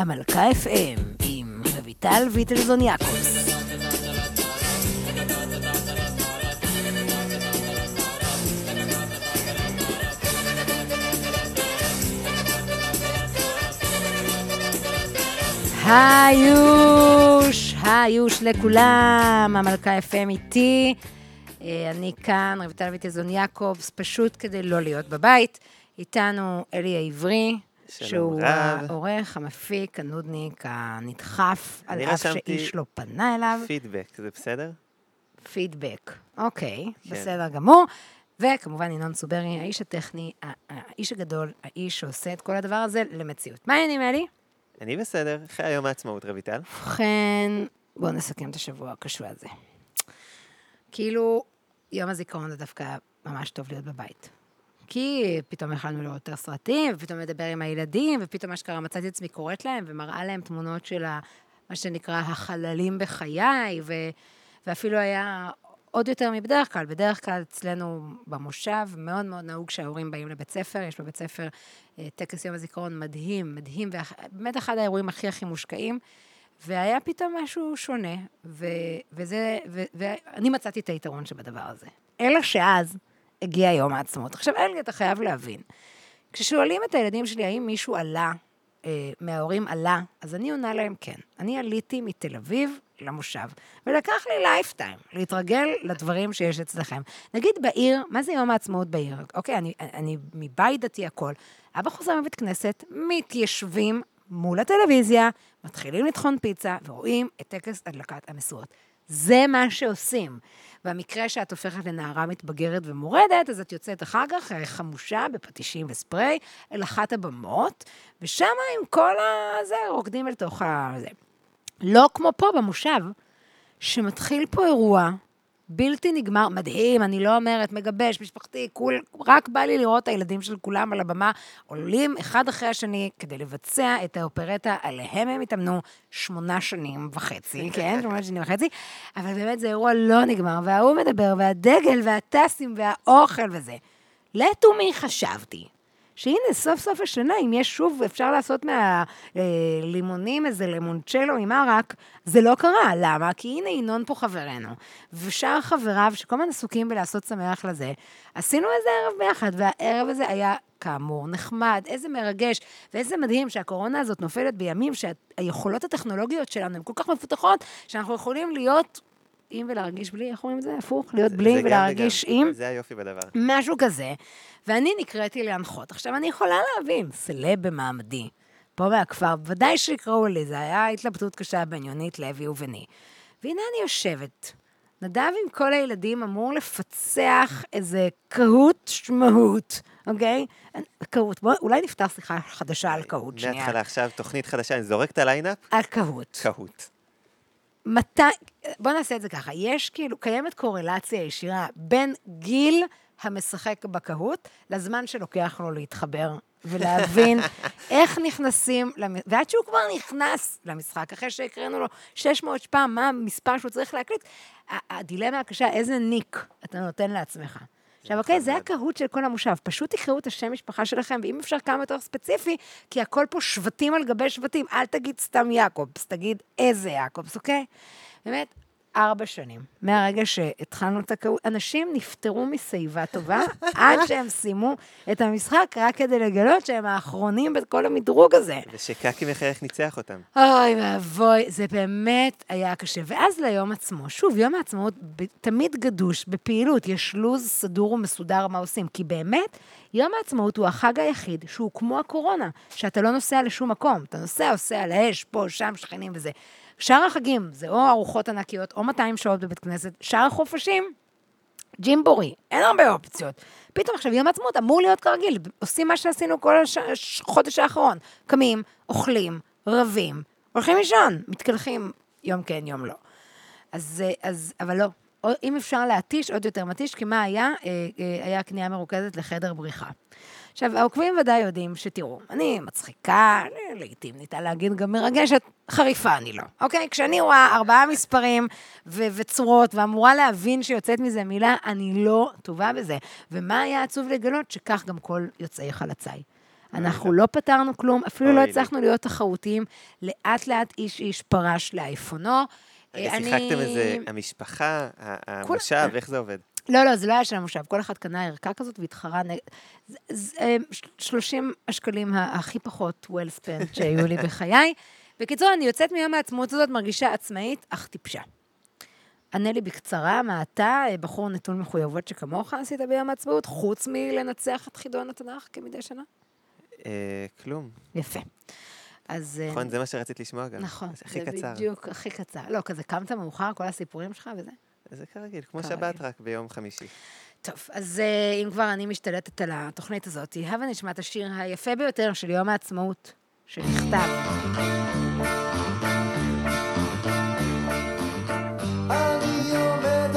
המלכה FM עם רויטל ויטלזון יעקובס. היוש, היוש לכולם, המלכה FM איתי. אה, אני כאן, רויטל ויטלזון יעקובס, פשוט כדי לא להיות בבית. איתנו אלי העברי, שהוא. העורך, המפיק, הנודניק, הנדחף, על אף שאיש לא פנה אליו. פידבק, זה בסדר? פידבק. אוקיי, כן. בסדר גמור. וכמובן ינון צוברי, האיש הטכני, האיש הגדול, האיש שעושה את כל הדבר הזה למציאות. מה העניינים, אלי? אני בסדר, אחרי יום העצמאות, רויטל. ובכן, בואו נסכם את השבוע הקשור הזה. כאילו, יום הזיכרון זה דווקא ממש טוב להיות בבית. כי פתאום יכלנו לראות יותר סרטים, ופתאום לדבר עם הילדים, ופתאום אשכרה מצאתי את עצמי קוראת להם, ומראה להם תמונות של ה, מה שנקרא החללים בחיי, ו, ואפילו היה עוד יותר מבדרך כלל. בדרך כלל אצלנו במושב, מאוד מאוד נהוג שההורים באים לבית ספר, יש בבית ספר אה, טקס יום הזיכרון מדהים, מדהים, ובאמת אחד האירועים הכי הכי מושקעים. והיה פתאום משהו שונה, ו- וזה, ו- ואני מצאתי את היתרון שבדבר הזה. אלא שאז הגיע יום העצמאות. עכשיו, אלי, אתה חייב להבין, כששואלים את הילדים שלי האם מישהו עלה, אה, מההורים עלה, אז אני עונה להם כן. אני עליתי מתל אביב למושב, ולקח לי lifetime להתרגל לדברים שיש אצלכם. נגיד בעיר, מה זה יום העצמאות בעיר? אוקיי, אני, אני מבית דתי הכל. אבא חוזר מבית כנסת, מתיישבים מול הטלוויזיה, מתחילים לטחון פיצה ורואים את טקס הדלקת המשואות. זה מה שעושים. במקרה שאת הופכת לנערה מתבגרת ומורדת, אז את יוצאת אחר כך אה, חמושה בפטישים וספרי אל אחת הבמות, ושם עם כל הזה רוקדים אל תוך ה... לא כמו פה במושב, שמתחיל פה אירוע בלתי נגמר, מדהים, אני לא אומרת, מגבש, משפחתי, כול, רק בא לי לראות את הילדים של כולם על הבמה, עולים אחד אחרי השני כדי לבצע את האופרטה, עליהם הם התאמנו שמונה שנים וחצי, כן? שמונה שנים וחצי, אבל באמת זה אירוע לא נגמר, וההוא מדבר, והדגל, והטסים, והאוכל וזה. לתומי חשבתי. שהנה, סוף סוף השנה, אם יש שוב, אפשר לעשות מהלימונים איזה לימונצ'לו עם ערק, זה לא קרה. למה? כי הנה ינון פה חברנו, ושאר חבריו, שכל הזמן עסוקים בלעשות שמח לזה, עשינו איזה ערב ביחד, והערב הזה היה, כאמור, נחמד, איזה מרגש, ואיזה מדהים שהקורונה הזאת נופלת בימים שהיכולות הטכנולוגיות שלנו הן כל כך מפותחות, שאנחנו יכולים להיות עם ולהרגיש בלי, איך אומרים את זה? הפוך, להיות בלי זה ולהרגיש וגם. עם. זה היופי בדבר. משהו כזה, ואני נקראתי להנחות. עכשיו, אני יכולה להבין, סלב במעמדי, פה מהכפר, בוודאי שיקראו לי, זה היה התלבטות קשה בין יונית לוי וביני. והנה אני יושבת. נדב עם כל הילדים אמור לפצח איזה קהות שמהות, אוקיי? קהות, בוא, אולי נפתח שיחה חדשה על קהות, שנייה. מההתחלה עכשיו, תוכנית חדשה, אני זורק את הליינאפ, על קהות. קהות. מתי, בוא נעשה את זה ככה, יש כאילו, קיימת קורלציה ישירה בין גיל המשחק בקהות לזמן שלוקח לו להתחבר ולהבין איך נכנסים, למ... ועד שהוא כבר נכנס למשחק, אחרי שהקראנו לו 600 פעם מה המספר שהוא צריך להקליט, הדילמה הקשה, איזה ניק אתה נותן לעצמך. עכשיו, אוקיי, זה. הקהות של כל המושב. פשוט תקראו את השם משפחה שלכם, ואם אפשר כמה יותר ספציפי, כי הכל פה שבטים על גבי שבטים. אל תגיד סתם יעקובס, תגיד איזה יעקובס, אוקיי? באמת, ארבע שנים, מהרגע שהתחלנו את הקהות, אנשים נפטרו משיבה טובה, עד שהם סיימו את המשחק, רק כדי לגלות שהם האחרונים בכל המדרוג הזה. ושקקי מחייך ניצח אותם. אוי ואבוי, זה באמת היה קשה. ואז ליום עצמו, שוב, יום העצמאות תמיד גדוש, בפעילות, יש לו"ז סדור ומסודר מה עושים, כי באמת, יום העצמאות הוא החג היחיד שהוא כמו הקורונה, שאתה לא נוסע לשום מקום, אתה נוסע, עושה על האש, פה, שם, שכנים וזה. שאר החגים זה או ארוחות ענקיות, או 200 שעות בבית כנסת, שאר החופשים, ג'ימבורי, אין הרבה אופציות. פתאום עכשיו יום העצמאות אמור להיות כרגיל, עושים מה שעשינו כל הש- החודש האחרון. קמים, אוכלים, רבים, הולכים לישון, מתקלחים יום כן, יום לא. אז, אז אבל לא. אם אפשר להתיש, עוד יותר מתיש, כי מה היה? אה, אה, היה קנייה מרוכזת לחדר בריחה. עכשיו, העוקבים ודאי יודעים שתראו, אני מצחיקה, אני לעיתים ניתן להגיד גם מרגשת, חריפה אני לא, אוקיי? כשאני רואה ארבעה מספרים ו- וצורות ואמורה להבין שיוצאת מזה מילה, אני לא טובה בזה. ומה היה עצוב לגלות? שכך גם כל יוצאי חלציי. אנחנו לא פתרנו כלום, אפילו לא. הצלחנו להיות תחרותיים. לאט לאט איש איש פרש לאייפונו. רגע, אה, אני- שיחקתם איזה, המשפחה, המושב, איך זה עובד? לא, לא, זה לא היה של המושב. כל אחד קנה ערכה כזאת והתחרה נגד... זה- זה, אה, ש- 30 השקלים הכי פחות well spent שהיו לי בחיי. בקיצור, אני יוצאת מיום העצמאות הזאת, מרגישה עצמאית, אך טיפשה. ענה לי בקצרה, מה אתה, אה, בחור נטול מחויבות שכמוך עשית ביום העצמאות, חוץ מלנצח את חידון התנ"ך כמדי שנה? אה, כלום. יפה. אז... אה, נכון, זה מה שרצית לשמוע גם. נכון, זה הכי זה קצר. בדיוק הכי קצר. לא, כזה קמת מאוחר, כל הסיפורים שלך וזה? זה כרגיל, כמו כרגיל. שבת רק ביום חמישי. טוב, אז אה, אם כבר אני משתלטת על התוכנית הזאת, הבה נשמע את השיר היפה ביותר של יום העצמאות, שנכתב. אני עומד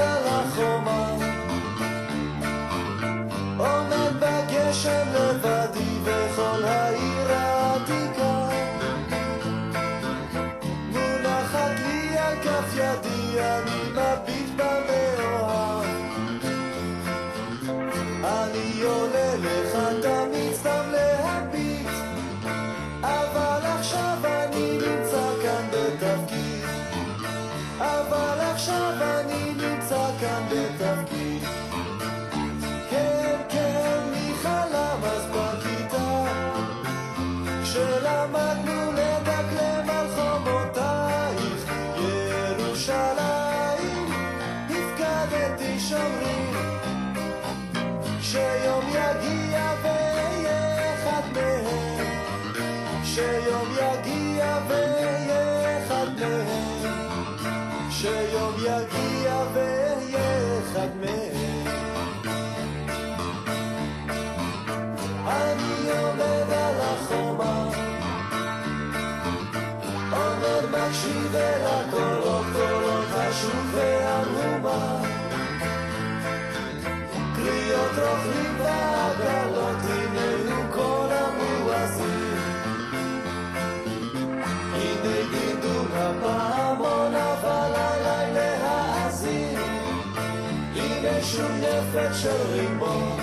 נפש של רימון,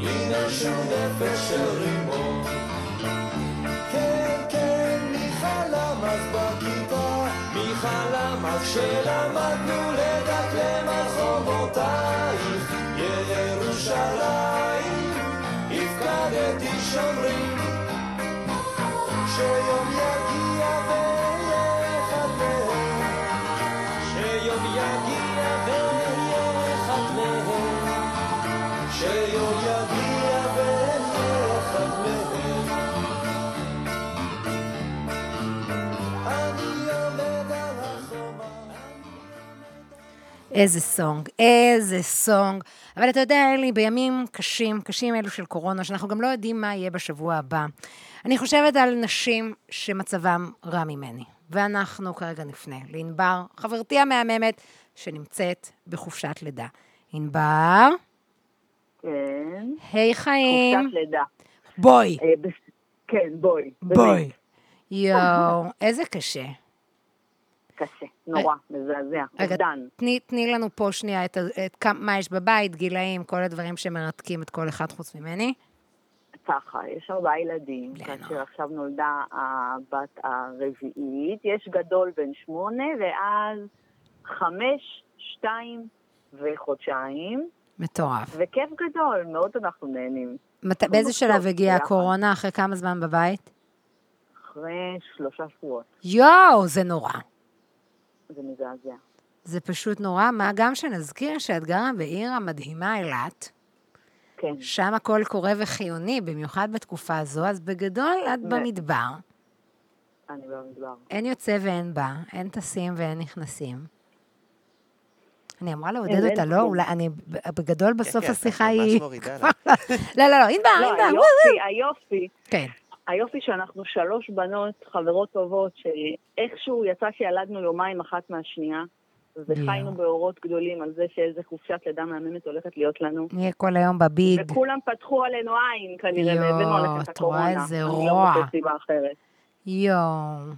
הנה שוב נפש של רימון. כן, כן, מי חלם אז בכיתה? מי חלם אז כשלמדנו לדקלם על חומותייך? ירושלים, הפקדתי שומרים. שיום יגיע איזה סונג, איזה סונג. אבל אתה יודע, אלי, בימים קשים, קשים אלו של קורונה, שאנחנו גם לא יודעים מה יהיה בשבוע הבא, אני חושבת על נשים שמצבם רע ממני. ואנחנו כרגע נפנה לענבר, חברתי המהממת, שנמצאת בחופשת לידה. ענבר, כן, היי חיים. חופשת לידה. בואי, אה, כן, בואי. בואי. יואו, איזה קשה. קשה, נורא, מזעזע. אובדן. תני, תני לנו פה שנייה את, את כמה, מה יש בבית, גילאים, כל הדברים שמרתקים את כל אחד חוץ ממני. ככה, יש ארבעה ילדים, כאשר. עכשיו נולדה הבת הרביעית, יש גדול בן שמונה, ואז חמש, שתיים וחודשיים, מטורף. וכיף גדול, מאוד אנחנו נהנים. מת... באיזה נוסעות שלב הגיעה. הקורונה? אחרי כמה זמן בבית? אחרי שלושה שבועות, יואו, זה נורא. זה מזעזע. זה פשוט נורא. מה גם שנזכיר שאת גרה בעיר המדהימה אילת, כן, שם הכל קורה וחיוני, במיוחד בתקופה הזו, אז בגדול את ו- במדבר. אני במדבר. אין יוצא ואין בא, אין טסים ואין נכנסים. אני אמורה לעודד אותה, לא? אולי, אני, בסוף בסוף השיחה היא... לא, לא, לא, ענבר, לא, ענבר, וואו. היופי, היופי, כן, היופי שאנחנו שלוש בנות, חברות טובות, שאיכשהו יצא שילדנו יומיים אחת מהשנייה, וחיינו יואו. באורות גדולים על זה שאיזה חופשת לידה מהממת הולכת להיות לנו. נהיה כל היום בביג. וכולם פתחו עלינו עין כנראה, יואו, והבאנו עליכם את את רואה הקורונה. איזה אני רוע. לא מוצאת סיבה אחרת. יואו.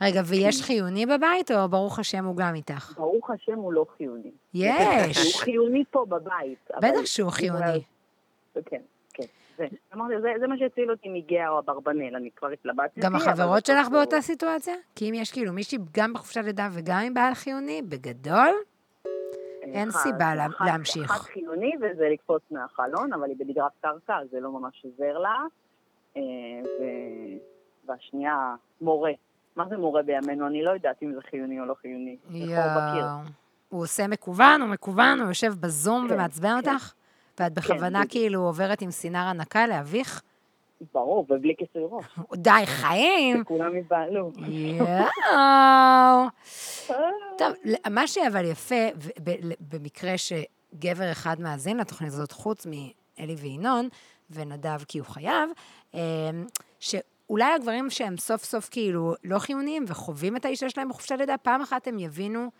רגע, ויש חיוני בבית, או ברוך השם הוא גם איתך? ברוך השם הוא לא חיוני. יש. הוא חיוני פה בבית. בטח שהוא חיוני. כן, כן. זה. אמרתי, זה, זה מה שהציל אותי מגאה או אברבנל, אני כבר התלבטתי. גם החברות שלך באותה סיטואציה? כי אם יש כאילו מישהי גם בחופשת לידה וגם עם בעל חיוני, בגדול, אין אחד- סיבה להמשיך. אחד חיוני וזה לקפוץ מהחלון, אבל היא בדירת קרקע, זה לא ממש עוזר לה. אה, ו- והשנייה, מורה. מה זה מורה בימינו? אני לא יודעת אם זה חיוני או לא חיוני. יואו. הוא עושה מקוון, הוא מקוון, הוא יושב בזום כן, ומעצבן כן. אותך? ואת בכוונה בדיוק. כאילו עוברת עם סינר הנקה לאביך? ברור, ובלי כיסוי ראש. די, חיים! כולם ייבהלו. יואו. טוב, מה שאבל יפה, ב- במקרה שגבר אחד מאזין לתוכנית הזאת, חוץ מאלי וינון, ונדב כי הוא חייב, אמ, שאולי הגברים שהם סוף סוף כאילו לא חיוניים וחווים את האישה שלהם בחופשת לידה, פעם אחת הם יבינו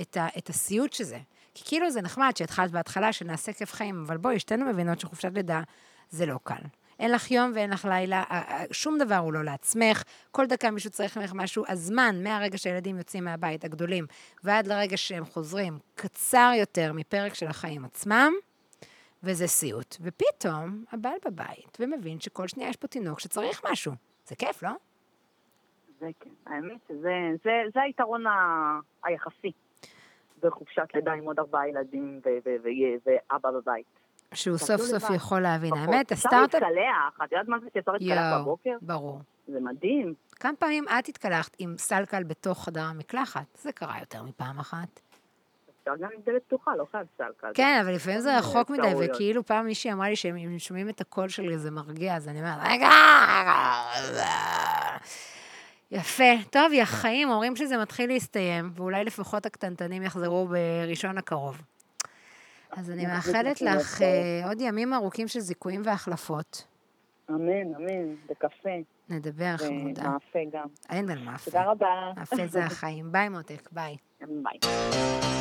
את, ה- את הסיוט שזה. כי כאילו זה נחמד שהתחלת בהתחלה שנעשה כיף חיים, אבל בואי, שתינו מבינות שחופשת לידה זה לא קל. אין לך יום ואין לך לילה, ה- ה- שום דבר הוא לא לעצמך, כל דקה מישהו צריך ממך משהו, הזמן מהרגע שהילדים יוצאים מהבית, הגדולים, ועד לרגע שהם חוזרים, קצר יותר מפרק של החיים עצמם, וזה סיוט. ופתאום הבעל בבית ומבין שכל שנייה יש פה תינוק שצריך משהו. זה כיף, לא? זה כן. האמת שזה זה, זה היתרון ה- היחסי בחופשת לידה עם עוד ארבעה ילדים ואבא בבית. שהוא סוף סוף לבד. יכול להבין. פחות. האמת, אפשר הסטארט-אפ... להתקלח, את יודעת מה זה שאפשר להתקלח בבוקר? ברור. זה מדהים. כמה פעמים את התקלחת עם סלקל בתוך חדר המקלחת? זה קרה יותר מפעם אחת. אפשר גם עם דלת פתוחה, לא חייב סלקל. כן, אבל לפעמים זה רחוק מדי. וכאילו פעם מישהי אמרה לי שהם שומעים את הקול של איזה מרגיע, אז אני אומרת, רגע, יפה. טוב, יא חיים, אומרים שזה מתחיל להסתיים, ואולי לפחות הקטנטנים יחזרו בראשון הקרוב. אז אני מאחלת לך אה, עוד ימים ארוכים של זיכויים והחלפות. אמן, אמן, בקפה נדבר, חמודה. ומאפה גם. אין על מאפה. תודה רבה. מאפה זה החיים. ביי, מותק, ביי. ביי.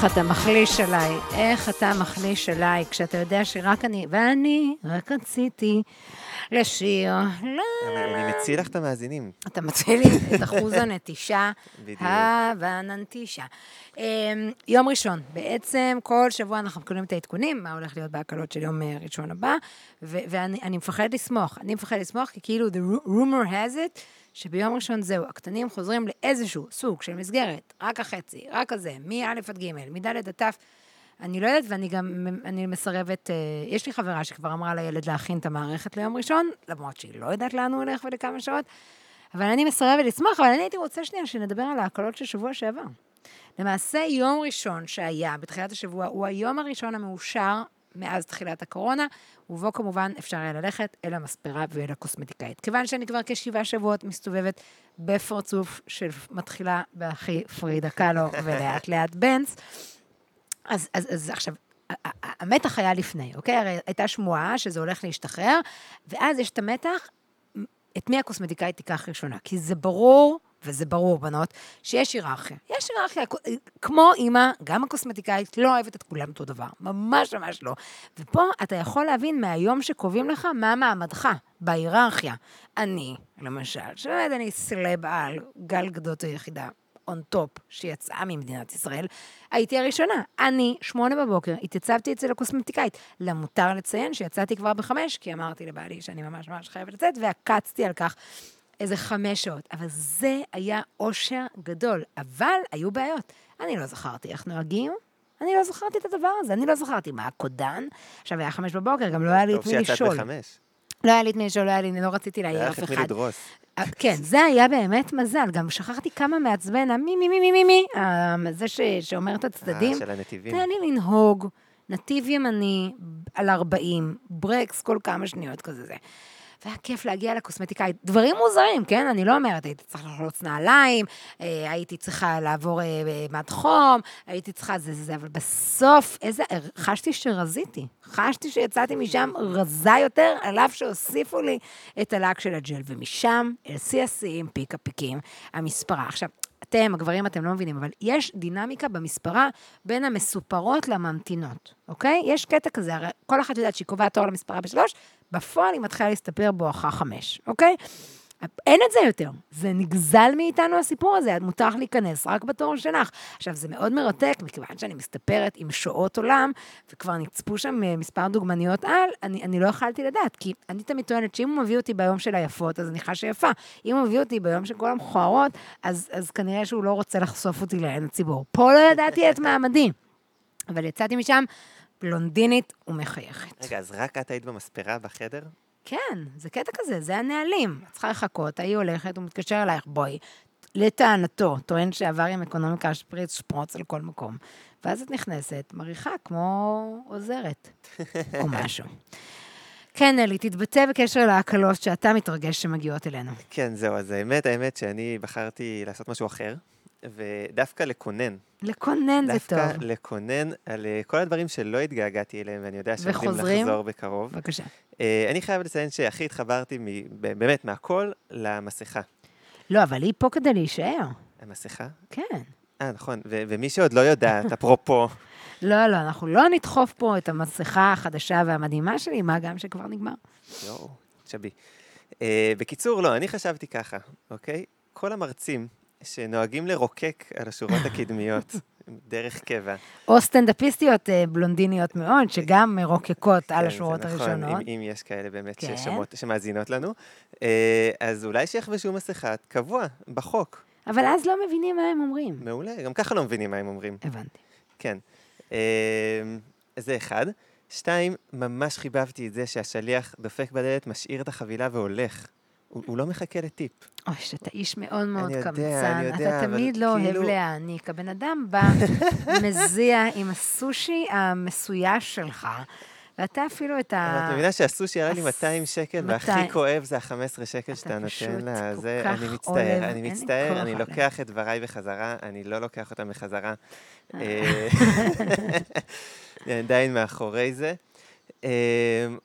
איך אתה מחליש עליי, איך אתה מחליש עליי, כשאתה יודע שרק אני, ואני רק רציתי לשיר. לא, אני אני מציל לך את המאזינים. אתה מציע לי את אחוז הנטישה, בדיוק. והננטישה. אמ, יום ראשון, בעצם כל שבוע אנחנו מקבלים את העדכונים, מה הולך להיות בהקלות של יום אה, ראשון הבא, ואני אני מפחדת לסמוך, אני מפחדת לסמוך, כי כאילו the rumor has it, שביום ראשון זהו, הקטנים חוזרים לאיזשהו סוג של מסגרת, רק החצי, רק הזה, מא' עד ג', מד' עד ת'. אני לא יודעת, ואני גם, אני מסרבת, אה, יש לי חברה שכבר אמרה לילד להכין את המערכת ליום ראשון, למרות שהיא לא יודעת לאן הוא הולך ולכמה שעות, אבל אני מסרבת לשמוח, אבל אני הייתי רוצה שנייה שנדבר על ההקלות של שבוע שעבר. למעשה, יום ראשון שהיה בתחילת השבוע, הוא היום הראשון המאושר מאז תחילת הקורונה, ובו כמובן אפשר היה ללכת אל המספרה ואל הקוסמטיקאית. כיוון שאני כבר כשבעה שבועות מסתובבת בפרצוף שמתחילה באחי פרידה קאלו ולאט לאט בנץ, אז, אז, אז עכשיו, המתח היה לפני, אוקיי? הרי הייתה שמועה שזה הולך להשתחרר, ואז יש את המתח, את מי הקוסמטיקאית תיקח ראשונה. כי זה ברור, וזה ברור, בנות, שיש היררכיה. יש היררכיה, כמו אימא, גם הקוסמטיקאית לא אוהבת את כולם אותו דבר. ממש ממש לא. ופה אתה יכול להבין מהיום שקובעים לך מה מעמדך בהיררכיה. אני, למשל, שבאמת אני סלב על גל גדות היחידה. on top שיצאה ממדינת ישראל, הייתי הראשונה. אני, שמונה בבוקר, התייצבתי אצל הקוסמטיקאית. למותר לציין שיצאתי כבר בחמש, כי אמרתי לבעלי שאני ממש ממש חייבת לצאת, ועקצתי על כך איזה חמש שעות. אבל זה היה אושר גדול. אבל היו בעיות. אני לא זכרתי איך נוהגים, אני לא זכרתי את הדבר הזה, אני לא זכרתי מה הקודן. עכשיו, היה חמש בבוקר, גם לא היה לי את טוב מי שיצאת לשאול. בחמש. לא היה לי את מי לשאול, לא היה לי, לא רציתי להעיר היה אף לך את מי אחד. לדרוס. אה, כן, זה היה באמת מזל. גם שכחתי כמה מעצבן, המי, מי, מי, מי, מי, מי, אה, זה ש- שאומר את הצדדים. אה, של הנתיבים. תן לי לנהוג, נתיב ימני על 40, ברקס כל כמה שניות כזה זה. והיה כיף להגיע לקוסמטיקאית. דברים מוזרים, כן? אני לא אומרת, הייתי צריכה לחלוץ נעליים, אה, הייתי צריכה לעבור אה, אה, מד חום, הייתי צריכה זה זה אבל בסוף, איזה, חשתי שרזיתי. חשתי שיצאתי משם רזה יותר, על אף שהוסיפו לי את הלק של הג'ל, ומשם, אל שיא השיאים, פיק הפיקים, המספרה. עכשיו, אתם, הגברים, אתם לא מבינים, אבל יש דינמיקה במספרה בין המסופרות לממתינות, אוקיי? יש קטע כזה, הרי כל אחת יודעת שהיא קובעת תור למספרה בשלוש, בפועל היא מתחילה להסתפר בואכה חמש, אוקיי? אין את זה יותר. זה נגזל מאיתנו הסיפור הזה, מותר לך להיכנס רק בתור שלך. עכשיו, זה מאוד מרתק, מכיוון שאני מסתפרת עם שואות עולם, וכבר נצפו שם אה, מספר דוגמניות על, אני, אני לא יכלתי לדעת, כי אני תמיד טוענת שאם הוא מביא אותי ביום של היפות, אז אני חשה יפה. אם הוא מביא אותי ביום של כל המכוערות, אז, אז כנראה שהוא לא רוצה לחשוף אותי לעין הציבור. פה לא ידעתי את מעמדי. אבל יצאתי משם בלונדינית ומחייכת. רגע, אז רק את היית במספרה בחדר? כן, זה קטע כזה, זה הנהלים. את צריכה לחכות, ההיא הולכת, הוא מתקשר אלייך, בואי. לטענתו, טוען שעבר עם אקונומיקה שפריץ שפרוץ על כל מקום. ואז את נכנסת, מריחה כמו עוזרת, או משהו. כן, אלי, תתבטא בקשר להקלות שאתה מתרגש שמגיעות אלינו. כן, זהו, אז האמת, האמת שאני בחרתי לעשות משהו אחר, ודווקא לקונן. לקונן זה טוב. דווקא לקונן על אה, כל הדברים שלא התגעגעתי אליהם, ואני יודע שעומדים? לחזור בקרוב. בבקשה. אה, אני חייב לציין שהכי התחברתי מ- באמת מהכל למסכה. לא, אבל היא פה כדי להישאר. המסכה? כן. אה, נכון. ו- ומי שעוד לא יודעת, אפרופו, לא, לא, אנחנו לא נדחוף פה את המסכה החדשה והמדהימה שלי, מה גם שכבר נגמר. יואו, צ'בי. אה, בקיצור, לא, אני חשבתי ככה, אוקיי? כל המרצים שנוהגים לרוקק על השורות הקדמיות, דרך קבע. או סטנדאפיסטיות אה, בלונדיניות מאוד, שגם מרוקקות על כן, השורות זה נכון, הראשונות. אם, אם יש כאלה באמת כן. ששומעות, שמאזינות לנו. אה, אז אולי שיחבשו מסכה קבוע, בחוק. אבל אז לא מבינים מה הם אומרים. מעולה, גם ככה לא מבינים מה הם אומרים. הבנתי. כן. אה, זה אחד. שתיים, ממש חיבבתי את זה שהשליח דופק בדלת, משאיר את החבילה והולך. הוא, הוא לא מחכה לטיפ. אוי, שאתה איש מאוד מאוד יודע, קמצן. אני יודע, אתה אבל תמיד לא אוהב כאילו- להעניק. הבן אדם בא, מזיע עם הסושי המסויש שלך, ואתה אפילו את ה... אבל את מבינה שהסושי עלה לי הס- 200 שקל, והכי 200. כואב זה ה-15 שקל שאתה נותן לה. זה, אני מצטער, אני מצטער, אני. לוקח את דבריי בחזרה, אני לא לוקח אותם בחזרה. אה, אני עדיין מאחורי זה. אמ,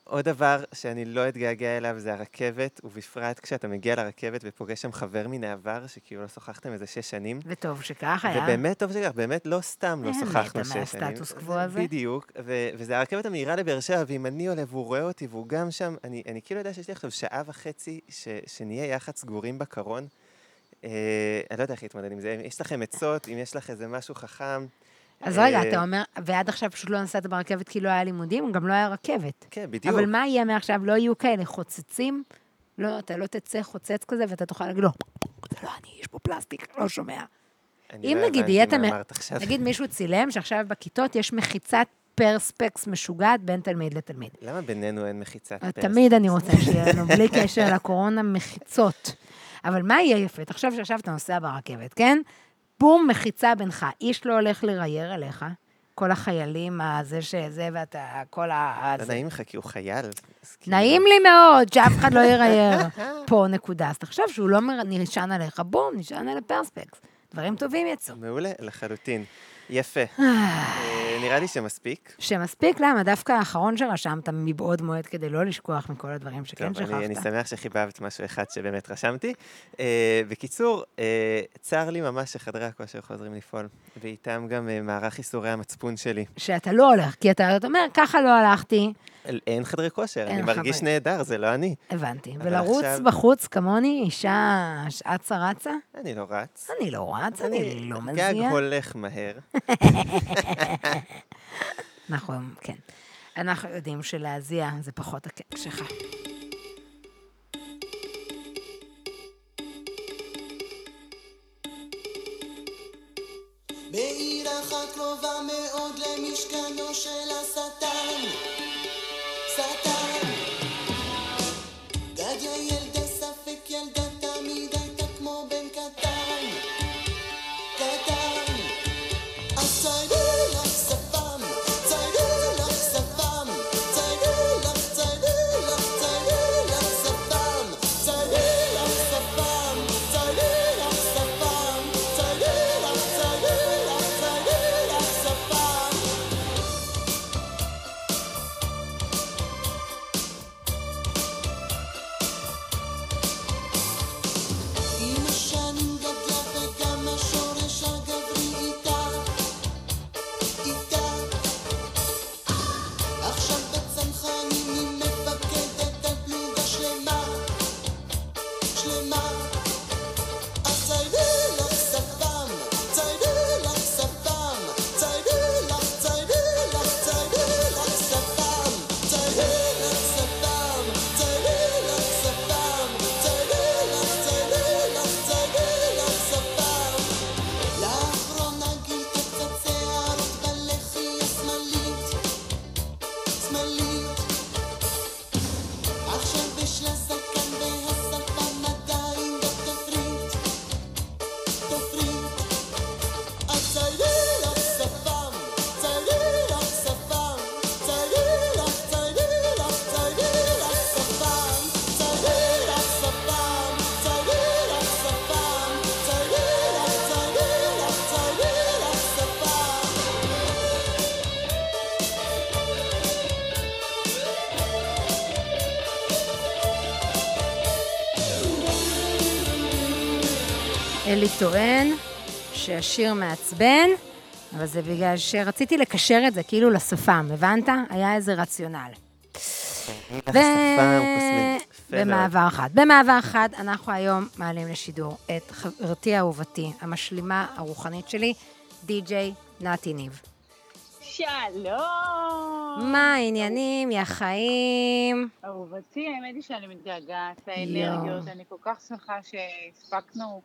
עוד דבר שאני לא אתגעגע אליו זה הרכבת, ובפרט כשאתה מגיע לרכבת ופוגש שם חבר מן העבר, שכאילו לא שוחחתם איזה שש שנים. וטוב שכך היה. ובאמת טוב שכך, באמת לא סתם לא אין שוחחנו שש שנים. מהסטטוס קוו הזה. בדיוק, ו- וזה הרכבת המהירה לבאר שבע, ואם אני עולה והוא רואה אותי והוא גם שם, אני, אני כאילו יודע שיש לי עכשיו שעה וחצי ש- שנהיה יחד סגורים בקרון. אה, אני לא יודע איך להתמודד עם זה. אם יש לכם עצות, אם יש לך איזה משהו חכם. אז רגע, אה, אתה אומר, ועד עכשיו פשוט לא נסעת ברכבת כי לא היה לימודים, גם לא היה רכבת. כן, בדיוק. אבל מה יהיה מעכשיו? לא יהיו כאלה חוצצים? לא, אתה לא תצא חוצץ כזה ואתה תוכל להגיד לו, זה לא אני, יש פה פלסטיק, לא שומע. אם לא נגיד יהיה עכשיו. נגיד מישהו צילם שעכשיו בכיתות יש מחיצת פרספקס משוגעת בין תלמיד לתלמיד. למה בינינו אין מחיצת פרס? תמיד אני רוצה שיהיה לנו, בלי קשר לקורונה, מחיצות. אבל מה יהיה יפה? תחשוב שעכשיו אתה נוסע ברכבת, כן? בום, מחיצה בינך. איש לא הולך לרייר עליך. כל החיילים, הזה שזה, ואתה, כל ה... לא זה. נעים לך כי הוא חייל. כאילו- נעים לי מאוד, שאף אחד לא ירייר. פה נקודה. אז תחשוב שהוא לא נשען עליך, בום, נשען על הפרספקס. דברים טובים יצאו. מעולה, לחלוטין. יפה. אה, נראה לי שמספיק. שמספיק, למה? דווקא האחרון שרשמת מבעוד מועד כדי לא לשכוח מכל הדברים שכן טוב, אני, אני שכחת. שמח שחיבבת משהו אחד שבאמת רשמתי. אה, בקיצור, אה, צר לי ממש שחדרי הכושר חוזרים לפעול, ואיתם גם אה, מערך איסורי המצפון שלי. שאתה לא הולך, כי אתה אומר, ככה לא הלכתי, אין חדרי כושר, אין אני מרגיש חדרי. נהדר, זה לא אני. הבנתי. ולרוץ עכשיו- בחוץ כמוני, אישה אצה רצה? אני לא רץ. אני לא רץ, אני לא גג מזיע. הולך מהר. נכון, כן. אנחנו יודעים שלהזיע זה פחות הקטע שלך. בעיר אחת קרובה מאוד למשכנו של השטן, אלי טוען שהשיר מעצבן, אבל זה בגלל שרציתי לקשר את זה כאילו לשפם, הבנת? היה איזה רציונל. ו... במעבר חד. במעבר חד, אנחנו היום מעלים לשידור את חברתי האהובתי, המשלימה הרוחנית שלי, די.ג'יי נתי ניב. שלום! מה העניינים, יא חיים? אהובתי, האמת היא שאני מתגעגעת. לאנרגיות, אני כל כך שמחה שהספקנו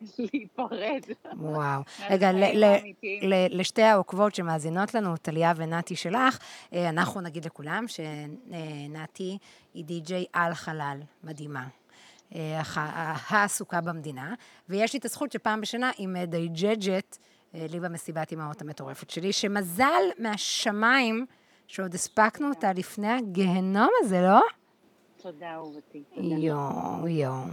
להיפרד. וואו. רגע, לשתי העוקבות שמאזינות לנו, טליה ונתי שלך, אה, אנחנו נגיד לכולם שנתי היא די-ג'יי על חלל, מדהימה. אה, העסוקה במדינה, ויש לי את הזכות שפעם בשנה היא מדייג'ג'ת אה, לי במסיבת אימהות המטורפת שלי, שמזל מהשמיים שעוד הספקנו אותה לפני הגיהנום הזה, לא? תודה, אהובתי. יואו, יואו.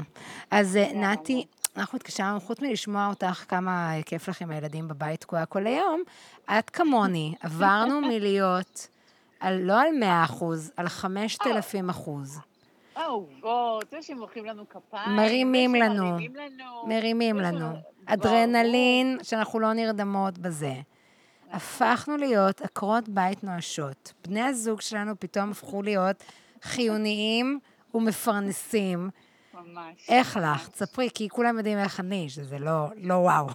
אז נתי, אנחנו התקשרנו, חוץ מלשמוע אותך כמה כיף לך עם הילדים בבית תקועה כל היום, את כמוני, עברנו מלהיות על, לא על 100 אחוז, על 5,000 אחוז. אהובות, זה שהם מוחאים לנו כפיים. מרימים לנו. מרימים לנו. אדרנלין, שאנחנו לא נרדמות בזה. הפכנו להיות עקרות בית נואשות. בני הזוג שלנו פתאום הפכו להיות חיוניים ומפרנסים. ממש. איך לך? תספרי, כי כולם יודעים איך אני, שזה לא, לא וואו.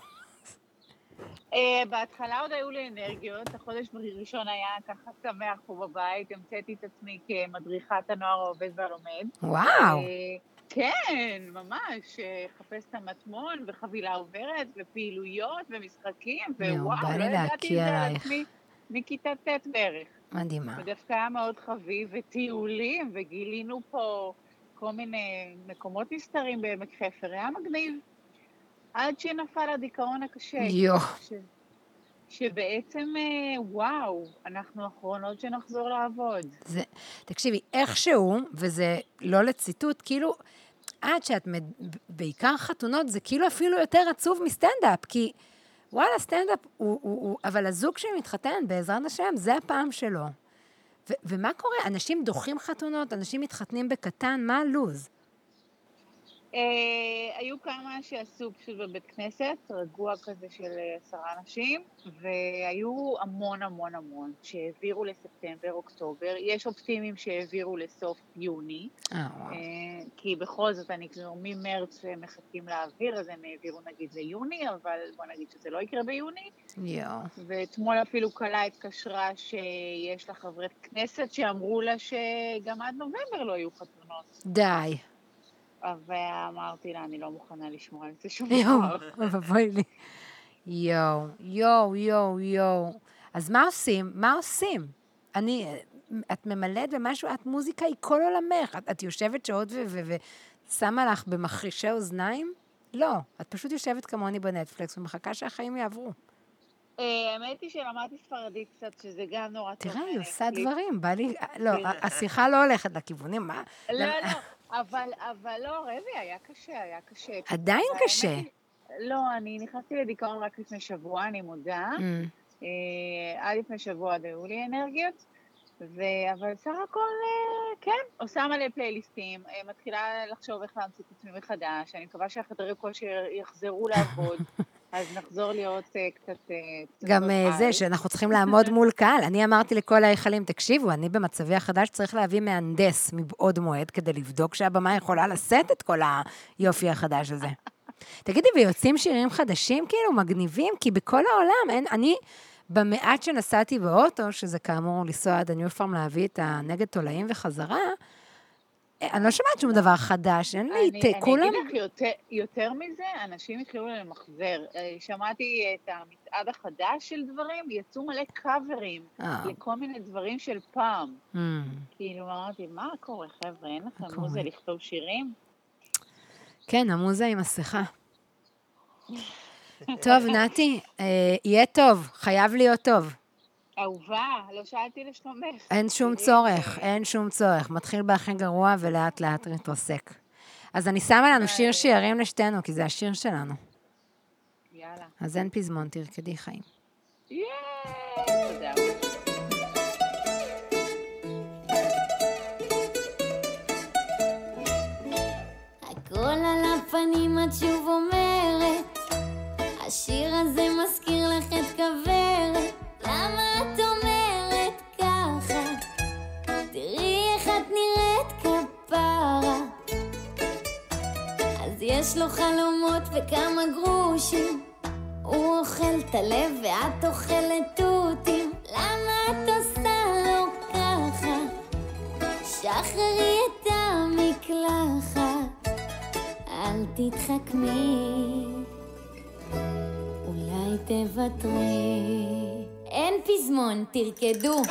אה, בהתחלה עוד היו לי אנרגיות, החודש הראשון היה ככה שמח פה בבית, המצאתי את עצמי כמדריכת הנוער העובד והלומד. וואו. אה, כן, ממש, חפש את המטמון וחבילה עוברת ופעילויות ומשחקים, ווואו, לא ידעתי את זה על. עצמי מכיתה ט' בערך. מדהימה. ודווקא היה מאוד חביב, וטיולים, וגילינו פה כל מיני מקומות נסתרים בעמק חפר, היה מגניב. עד שנפל הדיכאון הקשה. יואו. ש... שבעצם, אה, וואו, אנחנו האחרונות שנחזור לעבוד. זה, תקשיבי, איכשהו, וזה לא לציטוט, כאילו, עד שאת, מד... בעיקר חתונות, זה כאילו אפילו יותר עצוב מסטנדאפ, כי וואלה, סטנדאפ הוא, הוא, הוא, אבל הזוג שמתחתן, בעזרת השם, זה הפעם שלו. ומה קורה? אנשים דוחים חתונות, אנשים מתחתנים בקטן, מה הלו"ז? אה, היו כמה שעשו פשוט בבית כנסת, רגוע כזה של אה, עשרה אנשים, והיו המון המון המון שהעבירו לספטמבר, אוקטובר. יש אופטימיים שהעבירו לסוף יוני, אה, כי בכל זאת, אני כאילו ממרץ מחכים להעביר, אז הם העבירו נגיד ליוני, אבל בוא נגיד שזה לא יקרה ביוני. ואתמול אפילו כלה התקשרה שיש לה חברי כנסת שאמרו לה שגם עד נובמבר לא יהיו חתונות. די. ואמרתי לה, אני לא מוכנה לשמוע על זה שום דבר. אבוי לי. יואו, יואו, יואו, יואו. אז מה עושים? מה עושים? אני, את ממלאת במשהו, את מוזיקה היא כל עולמך. את, את יושבת שעות ושמה לך במחרישי אוזניים? לא. את פשוט יושבת כמוני בנטפליקס ומחכה שהחיים יעברו. אה, האמת היא שלמדתי ספרדית קצת, שזה גם נורא טוב. תראה, היא עושה. דברים, בא לי... לא, השיחה לא הולכת לכיוונים, מה? לא, לא, אבל, אבל לא, רבי, היה קשה, היה קשה. עדיין והאמת קשה. היא- לא, אני נכנסתי לדיכאון רק לפני שבוע, אני מודה. Mm. אה, עד לפני שבוע עוד היו לי אנרגיות, ו... אבל סך הכל, אה, כן, עושה מלא פלייליסטים, אה, מתחילה לחשוב איך להמציא את עצמי מחדש, אני מקווה שהחדרי כושר יחזרו לעבוד, אז נחזור להיות אה, קצת... אה, גם אה. זה שאנחנו צריכים לעמוד מול קהל. אני אמרתי לכל ההיכלים, תקשיבו, אני במצבי החדש צריך להביא מהנדס מבעוד מועד כדי לבדוק שהבמה יכולה לשאת את כל היופי החדש הזה. תגידי, ויוצאים שירים חדשים כאילו מגניבים? כי בכל העולם אין, אני, במעט שנסעתי באוטו, שזה כאמור לנסוע עד הניו פארם להביא את הנגד תולעים וחזרה, אני לא שומעת שום דבר חדש, אין לי, אני, ת- אני כולם... אגיד לך יותר, יותר מזה, אנשים התחילו למחזר. אה, שמעתי את המצעד החדש של דברים, יצאו מלא קאברים אה, לכל מיני דברים של פעם. mm. כאילו, אמרתי, מה קורה, חבר'ה, אין לכם? מוזה לכתוב שירים? כן, המוזה עם מסכה. טוב, נתי, אה, יהיה טוב, חייב להיות טוב. אהובה, לא שאלתי לשלומך. אין שום צורך, אין שום צורך. מתחיל בהכי גרוע ולאט לאט מתרסק. אז אני שמה לנו שיר. שירים לשתינו, כי זה השיר שלנו. יאללה. אז אין פזמון, תרקדי חיים. יאיי! תודה. הכל על הפנים את שוב אומרת השיר הזה מזכיר לך את כוורת יש לו חלומות וכמה גרושים הוא אוכל את הלב ואת אוכלת תותים למה את עושה לו ככה? שחררי את המקלחת, אל תתחכמי, אולי תוותרי. אין פזמון, תרקדו.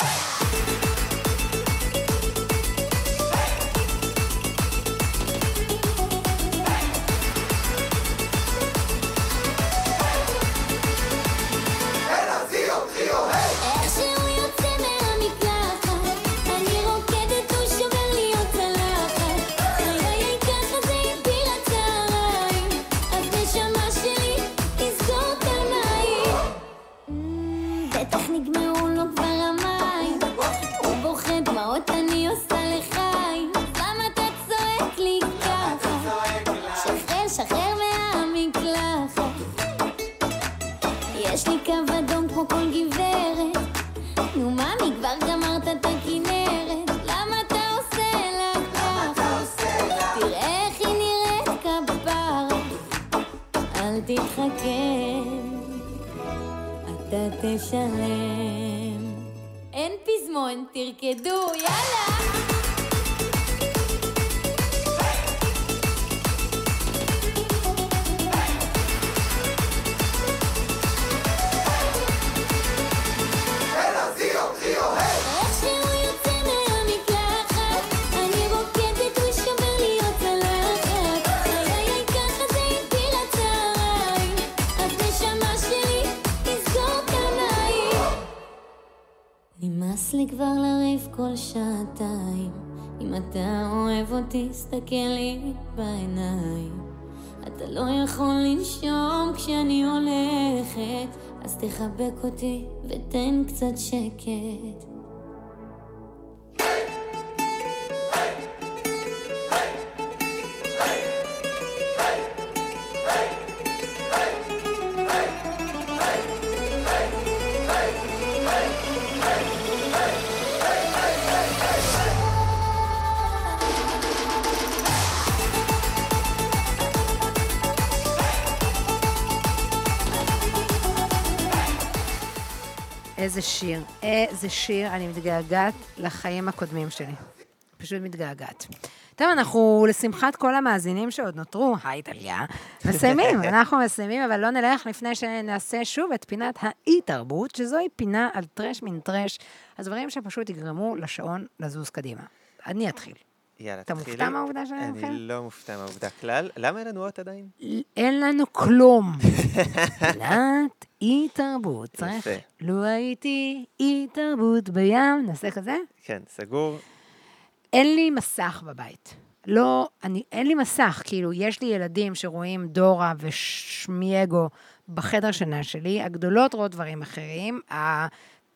כבר לריב כל שעתיים. אם אתה אוהב אותי, סתכל לי בעיניים. אתה לא יכול לנשום כשאני הולכת, אז תחבק אותי ותן קצת שקט. איזה שיר, איזה שיר, אני מתגעגעת לחיים הקודמים שלי. פשוט מתגעגעת. טוב, אנחנו, לשמחת כל המאזינים שעוד נותרו, היי טליה, מסיימים, אנחנו מסיימים, אבל לא נלך לפני שנעשה שוב את פינת האי-תרבות, שזוהי פינה על טרש מן טרש, הדברים שפשוט יגרמו לשעון לזוז קדימה. אני אתחיל. יאללה, אתה תתחילי. מופתע מהעובדה שאני אני מתחיל? לא מופתע מהעובדה כלל. למה אין לנו אות עדיין? אין לנו כלום. פינת אי-תרבות. צריך, יפה. לו הייתי אי-תרבות בים, נעשה כזה? כן, סגור. אין לי מסך בבית. לא, אני, אין לי מסך, כאילו, יש לי ילדים שרואים דורה ושמייגו בחדר שינה שלי, הגדולות רואות דברים אחרים, ה...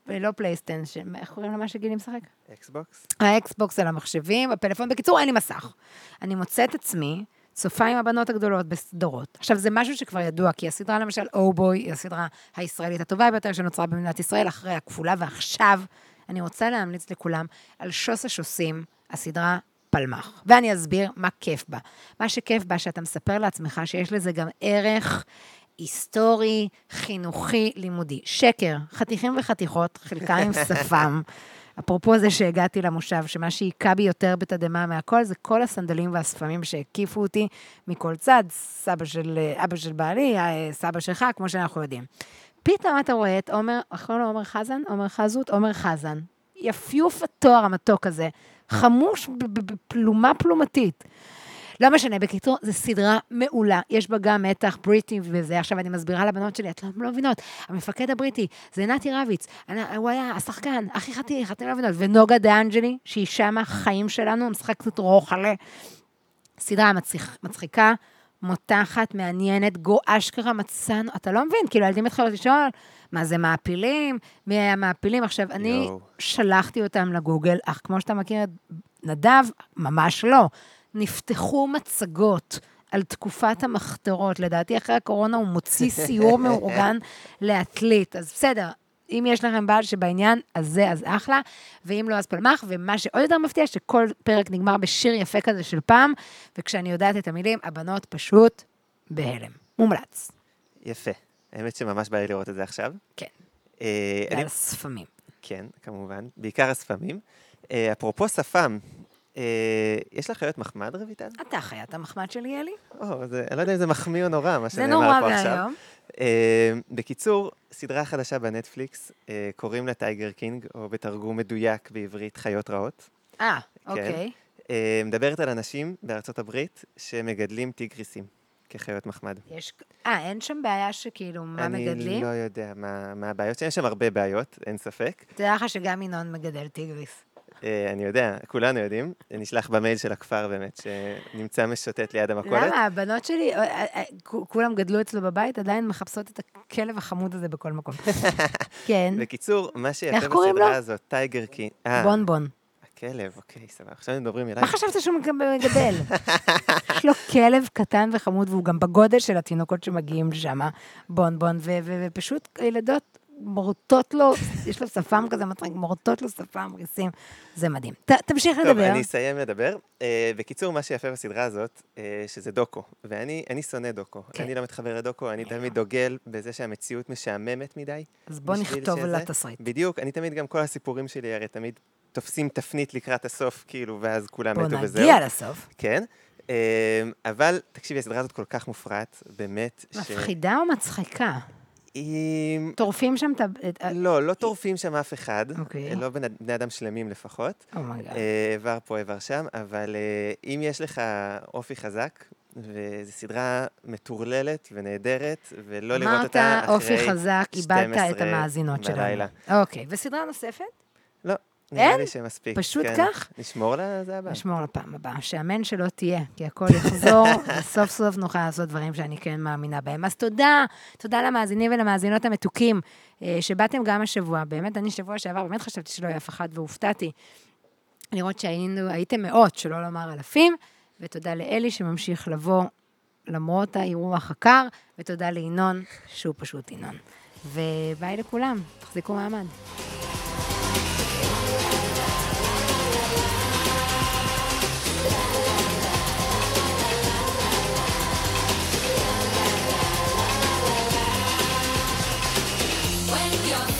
לא פלייסטיישן, איך קוראים למה שגילי משחק? אקסבוקס? האקסבוקס על המחשבים, הפלאפון. בקיצור, אין לי מסך. אני מוצאת עצמי צופה עם הבנות הגדולות בסדרות. עכשיו, זה משהו שכבר ידוע, כי הסדרה, למשל, אובוי, היא הסדרה הישראלית הטובה ביותר שנוצרה במדינת ישראל, אחרי הכפולה, ועכשיו אני רוצה להמליץ לכולם על שוס השוסים, הסדרה פלמח. ואני אסביר מה כיף בה. מה שכיף בה, שאתה מספר לעצמך שיש לזה גם ערך היסטורי, חינוכי, לימודי. שקר, חתיכים וחתיכות, חלקם עם שפם. אפרופו זה שהגעתי למושב, שמה שהיכה בי יותר בתדהמה מהכל, זה כל הסנדלים והשפמים שהקיפו אותי מכל צד, סבא של, אבא של בעלי, אה, סבא שלך, כמו שאנחנו יודעים. פתאום אתה רואה את עומר, איך קוראים לו עומר חזן? עומר חזות? עומר חזן. יפיוף התואר המתוק הזה, חמוש בפלומה פלומתית. לא משנה, בקיצור, זו סדרה מעולה, יש בה גם מתח בריטי וזה. עכשיו, אני מסבירה לבנות שלי, אתן לא מבינות, המפקד הבריטי זה נתי רביץ, אני- הוא היה השחקן הכי חתיך, אתן לא מבינות. ונוגה דה אנג'לי, שהיא שמה חיים שלנו, משחקת את רוחלה. סדרה מצחיק, מצחיקה, מותחת, מעניינת, גו אשכרה מצאנו, אתה לא מבין, כאילו, הילדים התחילו לשאול, מה זה מעפילים? מי היה מעפילים? עכשיו, אני יואו. שלחתי אותם לגוגל, אך כמו שאתה מכיר את נדב, ממש לא. נפתחו מצגות על תקופת המחתרות. לדעתי, אחרי הקורונה הוא מוציא סיור מאורגן לעתלית. אז בסדר, אם יש לכם בעל שבעניין, אז זה, אז אחלה, ואם לא, אז פלמח, ומה שעוד יותר מפתיע, שכל פרק נגמר בשיר יפה כזה של פעם, וכשאני יודעת את המילים, הבנות פשוט בהלם. מומלץ. יפה. האמת שממש בא לי לראות את זה עכשיו. כן. אה, אני- ועל שפמים. כן, כמובן. בעיקר השפמים. אה, אפרופו שפם, יש לך חיות מחמד, רויטל? אתה חיית המחמד שלי, אלי? או, זה, אני לא יודע אם זה מחמיא או נורא, מה זה שנאמר נורא פה עכשיו. והיום. אה, בקיצור, סדרה חדשה בנטפליקס, אה, קוראים לה Tiger King, או בתרגום מדויק בעברית חיות רעות. אה, כן. אוקיי. אה, מדברת על אנשים בארצות הברית שמגדלים טיגריסים כחיות מחמד. יש... אה, אין שם בעיה שכאילו, מה מגדלים? אני לא יודע מה, מה הבעיות, שיש שם הרבה בעיות, אין ספק. תדע לך שגם ינון מגדל טיגריס. אה, אני יודע, כולנו יודעים. נשלח במייל של הכפר באמת, שנמצא משוטט ליד המכולת. למה? הבנות שלי, אה, אה, כולם גדלו אצלו בבית, עדיין מחפשות את הכלב החמוד הזה בכל מקום. כן, בקיצור, מה שיפה? בסדרה הזאת, טייגר. אה, בונבון. הכלב, אוקיי, סבבה. עכשיו מדברים אליי. מה חשבת שהוא מג- מגדל? יש לו כלב קטן וחמוד, והוא גם בגודל של התינוקות שמגיעים לשם, בונבון, ו- ו- ופשוט ילדות מורטות לו, יש לו שפם כזה מצחיק, מורטות לו שפם, ריסים, זה מדהים. ת, תמשיך טוב, לדבר. אני אסיים לדבר. אה, בקיצור, מה שיפה בסדרה הזאת, אה, שזה דוקו. ואני אני שונא דוקו. כן. אני לא מתחבר לדוקו, אני תמיד דוגל בזה שהמציאות משעממת מדי. אז בוא נכתוב על שזה- התסריט. בדיוק, אני תמיד, גם כל הסיפורים שלי הרי תמיד תופסים תפנית לקראת הסוף, כאילו, ואז כולם בוא מתו וזהו. נגיע לסוף. כן. אה, אבל, תקשיבי, הסדרה הזאת כל כך מופרעת, באמת, ש... מפחידה או מצחיקה? היא... טורפים שם את ה... לא, לא טורפים שם אף אחד. אוקיי. לא בני אדם שלמים לפחות. oh my God. אה, איבר פה, איבר שם, אבל אה, אם יש לך אופי חזק, וזו סדרה מטורללת ונהדרת, ולא לראות אמרת אותה אחרי... אופי חזק, איבדת את 12 המאזינות שלנו. בלילה. אוקיי, וסדרה נוספת? לא, נראה אין? לי שמספיק. פשוט כן. כך? נשמור לזה הבא. נשמור לפעם הבאה. שאמן שלא תהיה, כי הכל יחזור, וסוף סוף נוכל לעשות דברים שאני כן מאמינה בהם. אז תודה, תודה למאזינים ולמאזינות המתוקים, אה, שבאתם גם השבוע. באמת, אני שבוע שעבר, באמת חשבתי שלא יהיה אף אחד, והופתעתי לראות שהייתם מאות, שלא לומר אלפים, ותודה לאלי שממשיך לבוא למרות האירוח הקר, ותודה לינון, שהוא פשוט ינון. וביי לכולם, תחזיקו מעמד.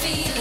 feel